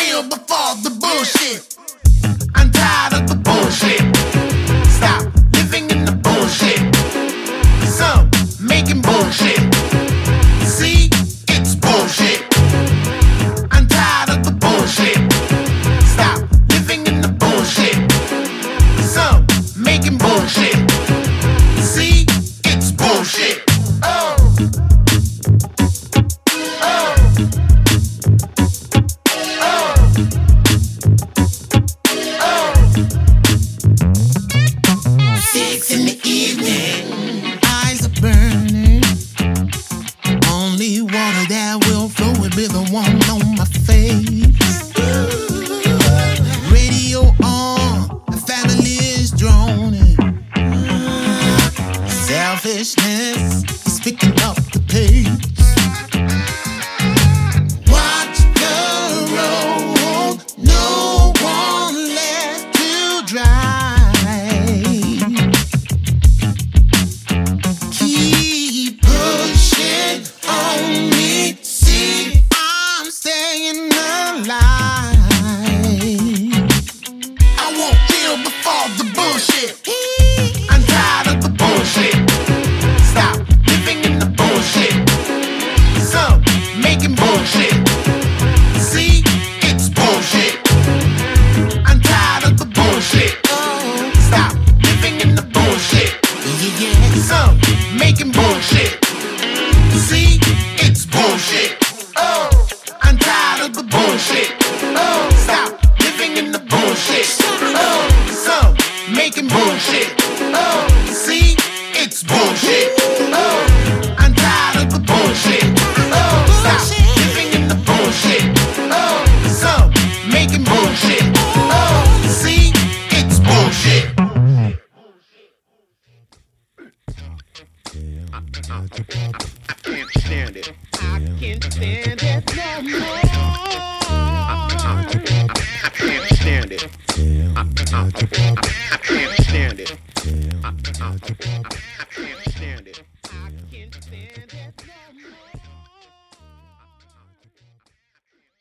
feel before the bullshit. I'm tired of the bullshit. Stop living in the bullshit. Some making bullshit. See, it's bullshit. I'm tired of the bullshit. Stop living in the bullshit. Some making bullshit. only water that will flow and be the one on my face. I Can't stand it. I can't stand it no more. I can't stand it.